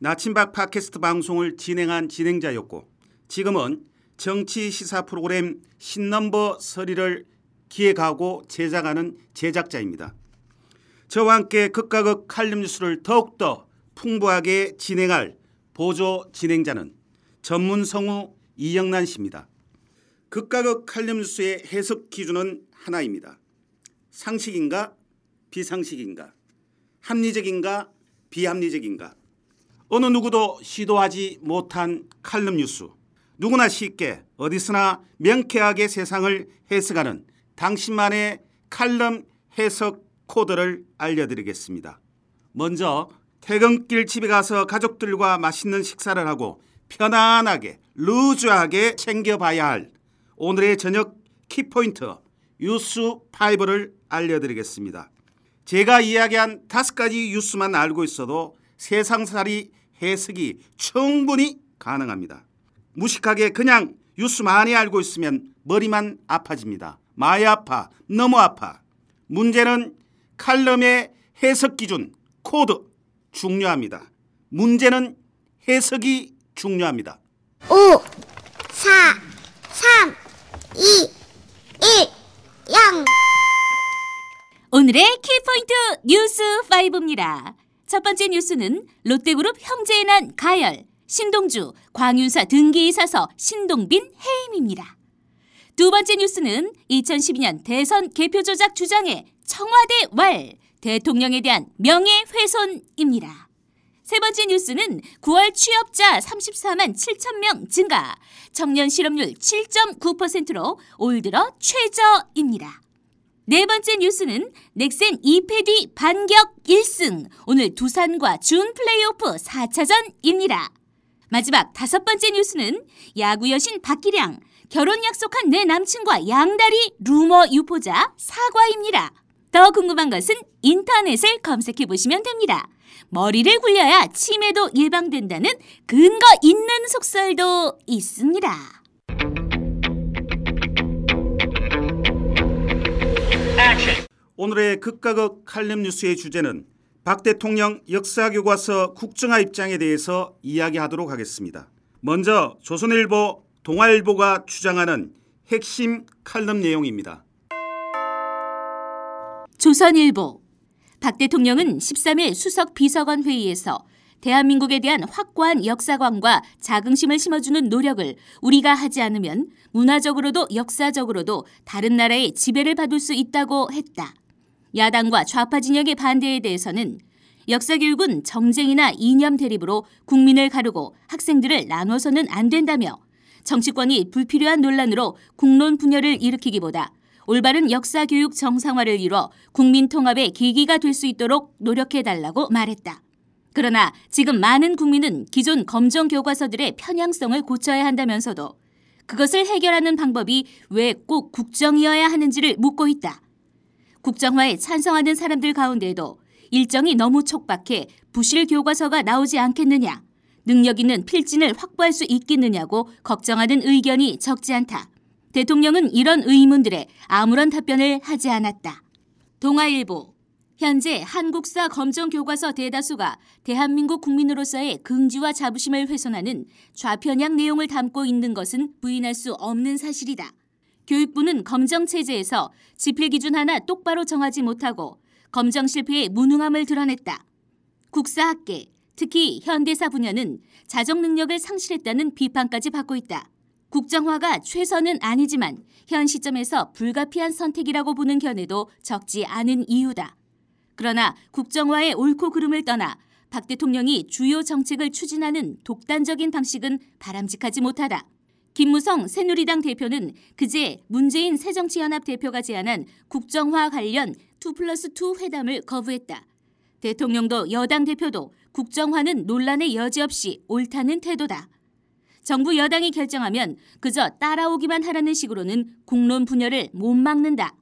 나침박 팟캐스트 방송을 진행한 진행자였고 지금은 정치 시사 프로그램 신넘버 서리를 기획하고 제작하는 제작자입니다. 저와 함께 극과 극 칼럼 뉴스를 더욱더 풍부하게 진행할 보조 진행자는 전문 성우 이영란 씨입니다. 극과 극 칼럼 뉴스의 해석 기준은 하나입니다. 상식인가 비상식인가 합리적인가 비합리적인가 어느 누구도 시도하지 못한 칼럼 뉴스 누구나 쉽게 어디서나 명쾌하게 세상을 해석하는 당신만의 칼럼 해석 코드를 알려드리겠습니다. 먼저 퇴근길 집에 가서 가족들과 맛있는 식사를 하고 편안하게 루즈하게 챙겨봐야 할 오늘의 저녁 키포인트 뉴스 5를 알려드리겠습니다. 제가 이야기한 다섯 가지 뉴스만 알고 있어도 세상살이 해석이 충분히 가능합니다. 무식하게 그냥 뉴스 많이 알고 있으면 머리만 아파집니다. 많이 아파, 너무 아파. 문제는 칼럼의 해석 기준, 코드 중요합니다. 문제는 해석이 중요합니다. 5, 4, 3, 2, 1, 0. 오늘의 키포인트 뉴스 5입니다. 첫 번째 뉴스는 롯데그룹 형제의 난 가열, 신동주, 광윤사 등기 이 사서 신동빈 해임입니다. 두 번째 뉴스는 2012년 대선 개표 조작 주장에 청와대 왈, 대통령에 대한 명예훼손입니다. 세 번째 뉴스는 9월 취업자 34만 7천 명 증가, 청년 실업률 7.9%로 올 들어 최저입니다. 네 번째 뉴스는 넥센 2패 뒤 반격 1승. 오늘 두산과 준 플레이오프 4차전입니다. 마지막 다섯 번째 뉴스는 야구 여신 박기량. 결혼 약속한 내 남친과 양다리 루머 유포자 사과입니다. 더 궁금한 것은 인터넷을 검색해 보시면 됩니다. 머리를 굴려야 치매도 예방된다는 근거 있는 속설도 있습니다. 오늘의 극과 극 칼럼 뉴스의 주제는 박 대통령 역사교과서 국정화 입장에 대해서 이야기하도록 하겠습니다. 먼저 조선일보, 동아일보가 주장하는 핵심 칼럼 내용입니다. 조선일보 박 대통령은 13일 수석 비서관 회의에서 대한민국에 대한 확고한 역사관과 자긍심을 심어주는 노력을 우리가 하지 않으면 문화적으로도 역사적으로도 다른 나라의 지배를 받을 수 있다고 했다. 야당과 좌파 진영의 반대에 대해서는 역사교육은 정쟁이나 이념 대립으로 국민을 가르고 학생들을 나눠서는 안 된다며 정치권이 불필요한 논란으로 국론 분열을 일으키기보다 올바른 역사교육 정상화를 이뤄 국민 통합의 계기가 될 수 있도록 노력해달라고 말했다. 그러나 지금 많은 국민은 기존 검정 교과서들의 편향성을 고쳐야 한다면서도 그것을 해결하는 방법이 왜 꼭 국정이어야 하는지를 묻고 있다. 국정화에 찬성하는 사람들 가운데에도 일정이 너무 촉박해 부실 교과서가 나오지 않겠느냐, 능력 있는 필진을 확보할 수 있겠느냐고 걱정하는 의견이 적지 않다. 대통령은 이런 의문들에 아무런 답변을 하지 않았다. 동아일보 현재 한국사 검정 교과서 대다수가 대한민국 국민으로서의 긍지와 자부심을 훼손하는 좌편향 내용을 담고 있는 것은 부인할 수 없는 사실이다. 교육부는 검정 체제에서 지필 기준 하나 똑바로 정하지 못하고 검정 실패의 무능함을 드러냈다. 국사학계, 특히 현대사 분야는 자정 능력을 상실했다는 비판까지 받고 있다. 국정화가 최선은 아니지만 현 시점에서 불가피한 선택이라고 보는 견해도 적지 않은 이유다. 그러나 국정화의 옳고 그름을 떠나 박 대통령이 주요 정책을 추진하는 독단적인 방식은 바람직하지 못하다. 김무성 새누리당 대표는 그제 문재인 새정치연합 대표가 제안한 국정화 관련 2 플러스 2 회담을 거부했다. 대통령도 여당 대표도 국정화는 논란의 여지 없이 옳다는 태도다. 정부 여당이 결정하면 그저 따라오기만 하라는 식으로는 국론 분열을 못 막는다.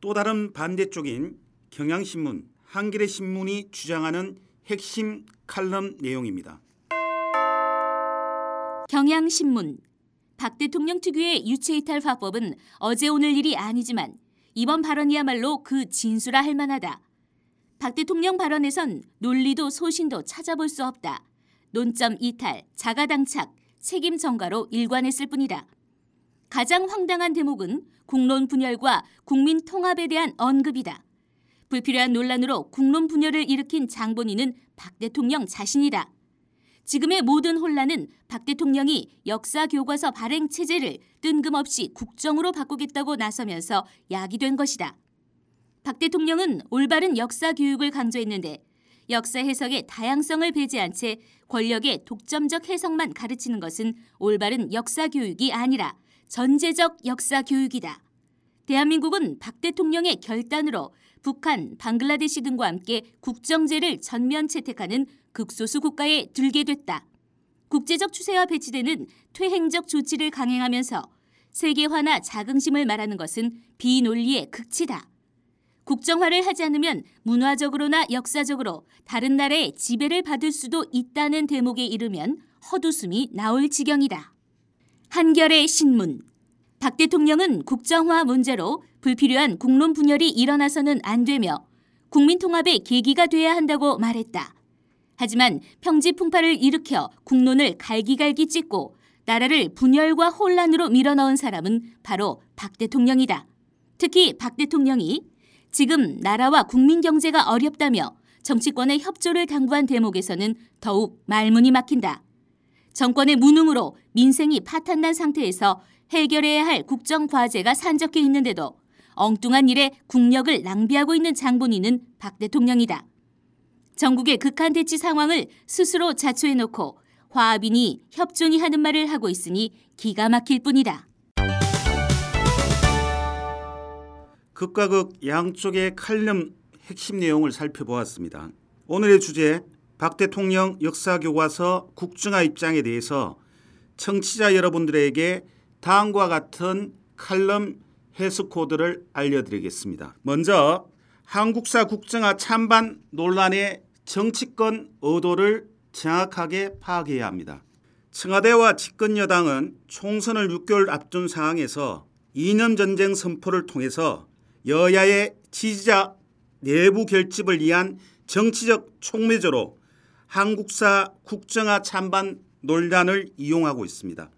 또 다른 반대쪽인 경향신문, 한겨레 신문이 주장하는 핵심 칼럼 내용입니다. 경향신문 박 대통령 특유의 유체이탈 화법은 어제 오늘 일이 아니지만 이번 발언이야말로 그 진수라 할 만하다. 박 대통령 발언에선 논리도 소신도 찾아볼 수 없다. 논점 이탈, 자가당착, 책임 전가로 일관했을 뿐이다. 가장 황당한 대목은 국론 분열과 국민 통합에 대한 언급이다. 불필요한 논란으로 국론 분열을 일으킨 장본인은 박 대통령 자신이다. 지금의 모든 혼란은 박 대통령이 역사 교과서 발행 체제를 뜬금없이 국정으로 바꾸겠다고 나서면서 야기된 것이다. 박 대통령은 올바른 역사 교육을 강조했는데 역사 해석의 다양성을 배제한 채 권력의 독점적 해석만 가르치는 것은 올바른 역사 교육이 아니라 전제적 역사 교육이다. 대한민국은 박 대통령의 결단으로 북한, 방글라데시 등과 함께 국정제를 전면 채택하는 극소수 국가에 들게 됐다. 국제적 추세와 배치되는 퇴행적 조치를 강행하면서 세계화나 자긍심을 말하는 것은 비논리의 극치다. 국정화를 하지 않으면 문화적으로나 역사적으로 다른 나라의 지배를 받을 수도 있다는 대목에 이르면 헛웃음이 나올 지경이다. 한결의 신문 박 대통령은 국정화 문제로 불필요한 국론 분열이 일어나서는 안 되며 국민 통합의 계기가 돼야 한다고 말했다. 하지만 평지 풍파를 일으켜 국론을 갈기갈기 찢고 나라를 분열과 혼란으로 밀어넣은 사람은 바로 박 대통령이다. 특히 박 대통령이 지금 나라와 국민 경제가 어렵다며 정치권의 협조를 당부한 대목에서는 더욱 말문이 막힌다. 정권의 무능으로 민생이 파탄난 상태에서 해결해야 할 국정 과제가 산적해 있는데도 엉뚱한 일에 국력을 낭비하고 있는 장본인은 박 대통령이다. 전국의 극한 대치 상황을 스스로 자초해놓고 화합이니 협조니 하는 말을 하고 있으니 기가 막힐 뿐이다. 극과 극 양쪽의 칼럼 핵심 내용을 살펴보았습니다. 오늘의 주제 박 대통령 역사교과서 국정화 입장에 대해서 청취자 여러분들에게 다음과 같은 칼럼 해석 코드를 알려드리겠습니다. 먼저 한국사 국정화 찬반 논란의 정치권 의도를 정확하게 파악해야 합니다. 청와대와 집권 여당은 총선을 6개월 앞둔 상황에서 이념 전쟁 선포를 통해서 여야의 지지자 내부 결집을 위한 정치적 촉매제로 한국사 국정화 찬반 논란을 이용하고 있습니다.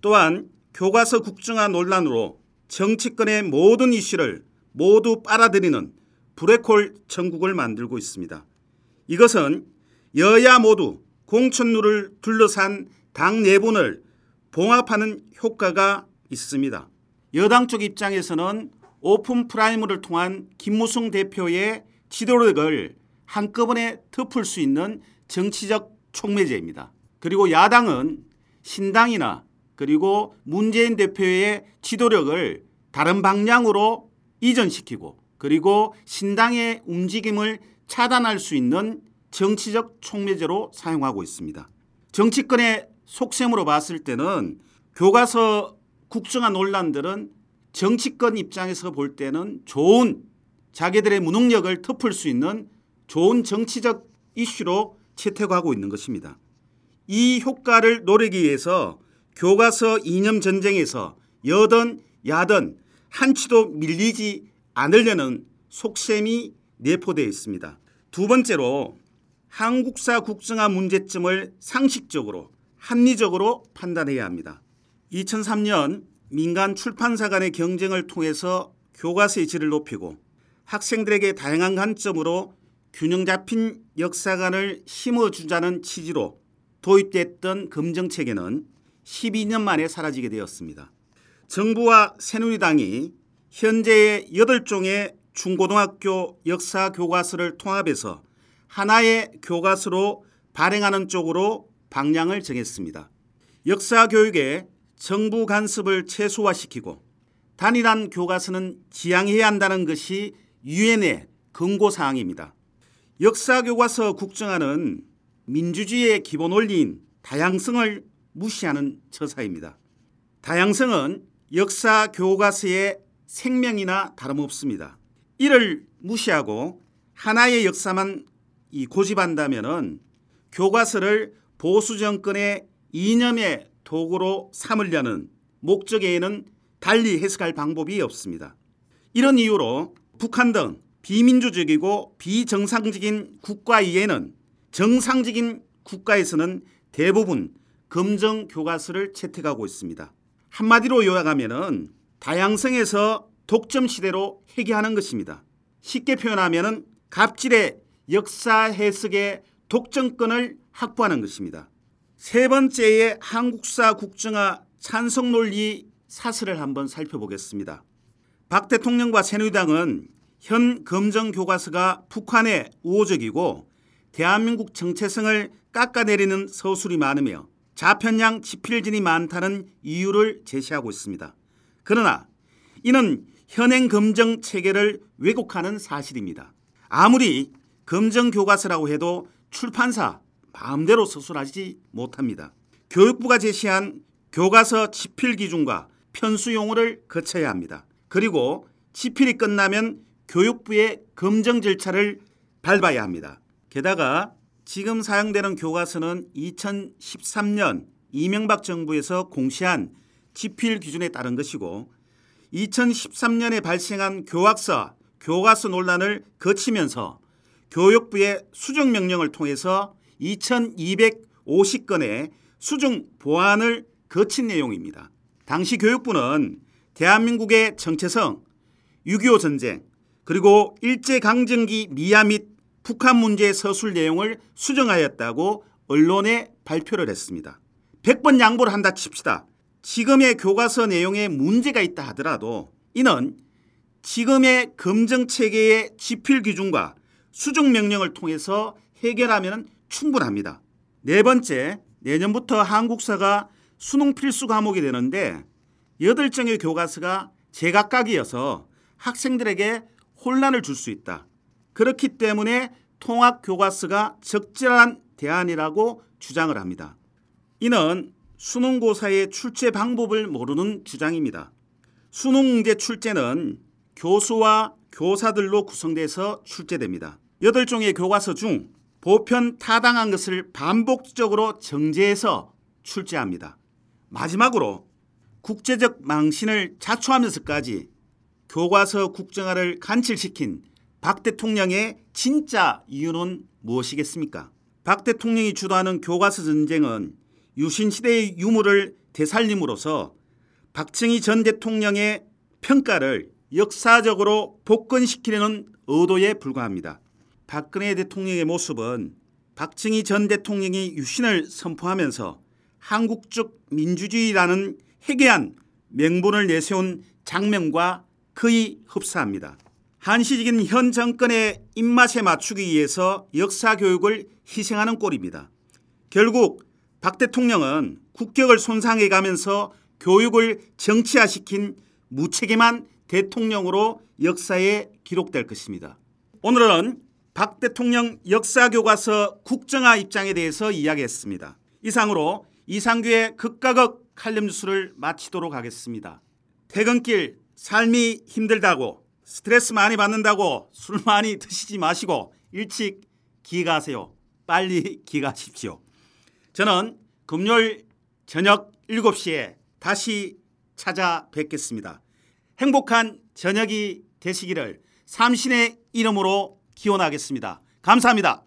또한 교과서 국정화 논란으로 정치권의 모든 이슈를 모두 빨아들이는 브레콜 전국을 만들고 있습니다. 이것은 여야 모두 공천룰을 둘러싼 당 내분을 봉합하는 효과가 있습니다. 여당 쪽 입장에서는 오픈 프라이머리를 통한 김무성 대표의 지도력을 한꺼번에 덮을 수 있는 정치적 촉매제입니다. 그리고 야당은 신당이나 그리고 문재인 대표의 지도력을 다른 방향으로 이전시키고 그리고 신당의 움직임을 차단할 수 있는 정치적 촉매제로 사용하고 있습니다. 정치권의 속셈으로 봤을 때는 교과서 국정화 논란들은 정치권 입장에서 볼 때는 좋은 자기들의 무능력을 덮을 수 있는 좋은 정치적 이슈로 채택하고 있는 것입니다. 이 효과를 노리기 위해서 교과서 이념 전쟁에서 여든 야든 한치도 밀리지 않으려는 속셈이 내포되어 있습니다. 두 번째로 한국사 국정화 문제점을 상식적으로 합리적으로 판단해야 합니다. 2003년 민간 출판사 간의 경쟁을 통해서 교과서의 질을 높이고 학생들에게 다양한 관점으로 균형 잡힌 역사관을 심어주자는 취지로 도입됐던 검정체계는 12년 만에 사라지게 되었습니다. 정부와 새누리당이 현재의 8종의 중고등학교 역사 교과서를 통합해서 하나의 교과서로 발행하는 쪽으로 방향을 정했습니다. 역사 교육에 정부 간섭을 최소화시키고 단일한 교과서는 지향해야 한다는 것이 유엔의 권고 사항입니다. 역사 교과서 국정화는 민주주의의 기본 원리인 다양성을 무시하는 처사입니다. 다양성은 역사 교과서의 생명이나 다름없습니다. 이를 무시하고 하나의 역사만 이 고집한다면은 교과서를 보수 정권의 이념의 도구로 삼으려는 목적에는 달리 해석할 방법이 없습니다. 이런 이유로 북한 등 비민주적이고 비정상적인 국가 이에는 정상적인 국가에서는 대부분 검정 교과서를 채택하고 있습니다. 한마디로 요약하면은 다양성에서 독점 시대로 회귀하는 것입니다. 쉽게 표현하면은 갑질의 역사 해석의 독점권을 확보하는 것입니다. 세 번째의 한국사 국정화 찬성 논리 사슬을 한번 살펴보겠습니다. 박 대통령과 새누리당은 현 검정 교과서가 북한의 우호적이고 대한민국 정체성을 깎아내리는 서술이 많으며 좌편향 지필진이 많다는 이유를 제시하고 있습니다. 그러나 이는 현행 검정 체계를 왜곡하는 사실입니다. 아무리 검정 교과서라고 해도 출판사 마음대로 서술하지 못합니다. 교육부가 제시한 교과서 지필 기준과 편수 용어를 거쳐야 합니다. 그리고 지필이 끝나면 교육부의 검정 절차를 밟아야 합니다. 게다가 지금 사용되는 교과서는 2013년 이명박 정부에서 공시한 지필 기준에 따른 것이고 2013년에 발생한 교학서, 교과서 논란을 거치면서 교육부의 수정 명령을 통해서 2250건의 수정 보완을 거친 내용입니다. 당시 교육부는 대한민국의 정체성, 6.25 전쟁, 그리고 일제강점기 미아 및 북한 문제 서술 내용을 수정하였다고 언론에 발표를 했습니다. 100번 양보를 한다 칩시다. 지금의 교과서 내용에 문제가 있다 하더라도 이는 지금의 검정 체계의 지필 기준과 수정 명령을 통해서 해결하면 충분합니다. 네 번째, 내년부터 한국사가 수능 필수 과목이 되는데 8장의 교과서가 제각각이어서 학생들에게 혼란을 줄 수 있다. 그렇기 때문에 통합 교과서가 적절한 대안이라고 주장을 합니다. 이는 수능고사의 출제 방법을 모르는 주장입니다. 수능 문제 출제는 교수와 교사들로 구성돼서 출제됩니다. 8종의 교과서 중 보편 타당한 것을 반복적으로 정제해서 출제합니다. 마지막으로 국제적 망신을 자초하면서까지 교과서 국정화를 간칠시킨 박 대통령의 진짜 이유는 무엇이겠습니까? 박 대통령이 주도하는 교과서 전쟁은 유신시대의 유물을 되살림으로써 박정희 전 대통령의 평가를 역사적으로 복권시키려는 의도에 불과합니다. 박근혜 대통령의 모습은 박정희 전 대통령이 유신을 선포하면서 한국적 민주주의라는 해괴한 명분을 내세운 장면과 거의 흡사합니다. 한시적인 현 정권의 입맛에 맞추기 위해서 역사 교육을 희생하는 꼴입니다. 결국 박 대통령은 국격을 손상해 가면서 교육을 정치화시킨 무책임한 대통령으로 역사에 기록될 것입니다. 오늘은 박 대통령 역사 교과서 국정화 입장에 대해서 이야기했습니다. 이상으로 이상규의 극과 극 칼럼 뉴스를 마치도록 하겠습니다. 퇴근길 삶이 힘들다고 스트레스 많이 받는다고 술 많이 드시지 마시고 일찍 기가하세요. 빨리 기가하십시오. 저는 금요일 저녁 7시에 다시 찾아뵙겠습니다. 행복한 저녁이 되시기를 삼신의 이름으로 기원하겠습니다. 감사합니다.